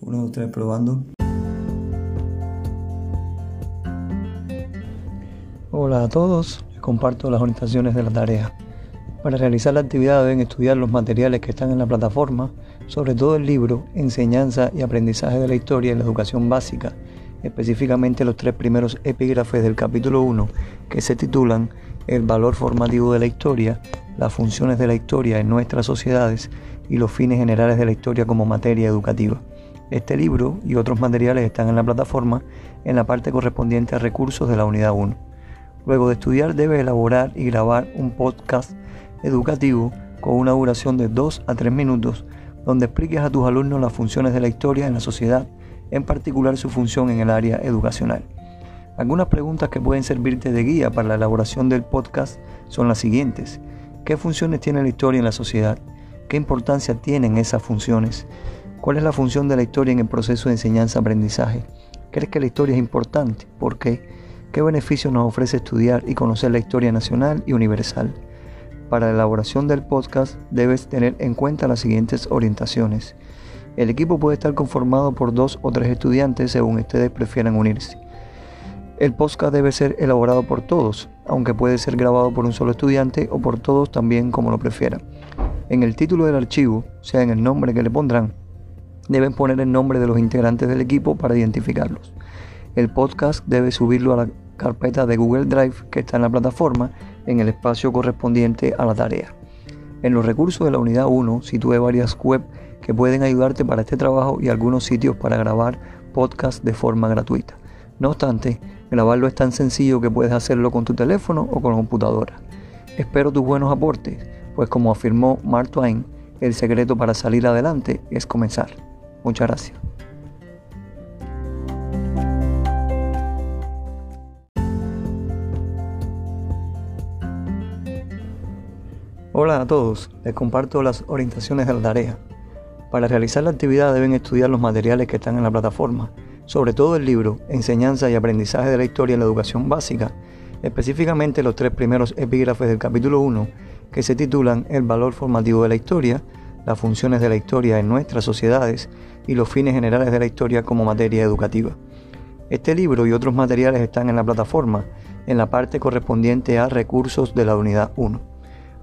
Uno, dos, tres, probando. Hola a todos, les comparto las orientaciones de la tarea. Para realizar la actividad deben estudiar los materiales que están en la plataforma, sobre todo el libro Enseñanza y Aprendizaje de la Historia en la Educación Básica, específicamente los tres primeros epígrafes del capítulo 1 que se titulan El valor formativo de la historia, las funciones de la historia en nuestras sociedades y los fines generales de la historia como materia educativa. Este libro y otros materiales están en la plataforma en la parte correspondiente a recursos de la unidad 1. Luego de estudiar debe elaborar y grabar un podcast educativo con una duración de 2 a 3 minutos donde expliques a tus alumnos las funciones de la historia en la sociedad, en particular su función en el área educacional. Algunas preguntas que pueden servirte de guía para la elaboración del podcast son las siguientes. ¿Qué funciones tiene la historia en la sociedad? ¿Qué importancia tienen esas funciones? ¿Cuál es la función de la historia en el proceso de enseñanza-aprendizaje? ¿Crees que la historia es importante? ¿Por qué? ¿Qué beneficios nos ofrece estudiar y conocer la historia nacional y universal? Para la elaboración del podcast debes tener en cuenta las siguientes orientaciones. El equipo puede estar conformado por dos o tres estudiantes según ustedes prefieran unirse. El podcast debe ser elaborado por todos, aunque puede ser grabado por un solo estudiante o por todos también como lo prefieran. En el título del archivo, sea en el nombre que le pondrán, deben poner el nombre de los integrantes del equipo para identificarlos. El podcast debe subirlo a la carpeta de Google Drive que está en la plataforma en el espacio correspondiente a la tarea. En los recursos de la unidad 1 sitúe varias web que pueden ayudarte para este trabajo y algunos sitios para grabar podcast de forma gratuita. No obstante, grabarlo es tan sencillo que puedes hacerlo con tu teléfono o con la computadora. Espero tus buenos aportes, pues como afirmó Mark Twain, el secreto para salir adelante es comenzar. Muchas gracias. Hola a todos, les comparto las orientaciones de la tarea. Para realizar la actividad deben estudiar los materiales que están en la plataforma, sobre todo el libro Enseñanza y Aprendizaje de la Historia en la Educación Básica, específicamente los tres primeros epígrafes del capítulo 1, que se titulan El valor formativo de la historia, las funciones de la historia en nuestras sociedades y los fines generales de la historia como materia educativa. Este libro y otros materiales están en la plataforma, en la parte correspondiente a recursos de la unidad 1.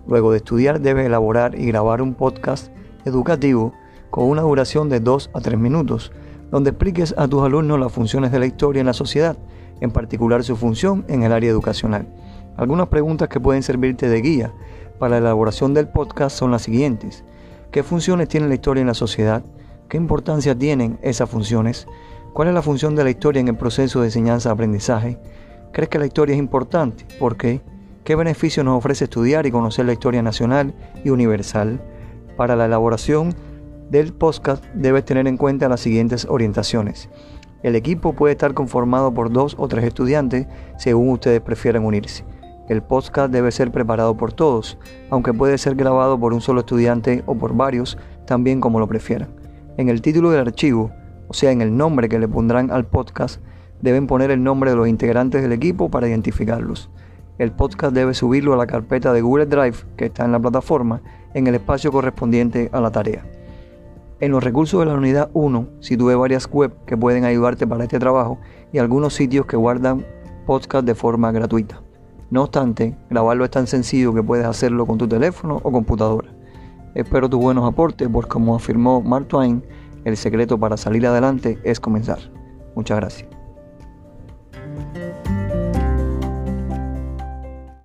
Luego de estudiar debes elaborar y grabar un podcast educativo con una duración de 2 a 3 minutos, donde expliques a tus alumnos las funciones de la historia en la sociedad, en particular su función en el área educacional. Algunas preguntas que pueden servirte de guía para la elaboración del podcast son las siguientes. ¿Qué funciones tiene la historia en la sociedad? ¿Qué importancia tienen esas funciones? ¿Cuál es la función de la historia en el proceso de enseñanza-aprendizaje? ¿Crees que la historia es importante? ¿Por qué? ¿Qué beneficio nos ofrece estudiar y conocer la historia nacional y universal? Para la elaboración del podcast debes tener en cuenta las siguientes orientaciones. El equipo puede estar conformado por dos o tres estudiantes según ustedes prefieran unirse. El podcast debe ser preparado por todos, aunque puede ser grabado por un solo estudiante o por varios, también como lo prefieran. En el título del archivo, o sea, en el nombre que le pondrán al podcast, deben poner el nombre de los integrantes del equipo para identificarlos. El podcast debe subirlo a la carpeta de Google Drive que está en la plataforma en el espacio correspondiente a la tarea. En los recursos de la unidad 1 sitúe varias web que pueden ayudarte para este trabajo y algunos sitios que guardan podcast de forma gratuita. No obstante, grabarlo es tan sencillo que puedes hacerlo con tu teléfono o computadora. Espero tus buenos aportes, porque como afirmó Mark Twain, el secreto para salir adelante es comenzar. Muchas gracias.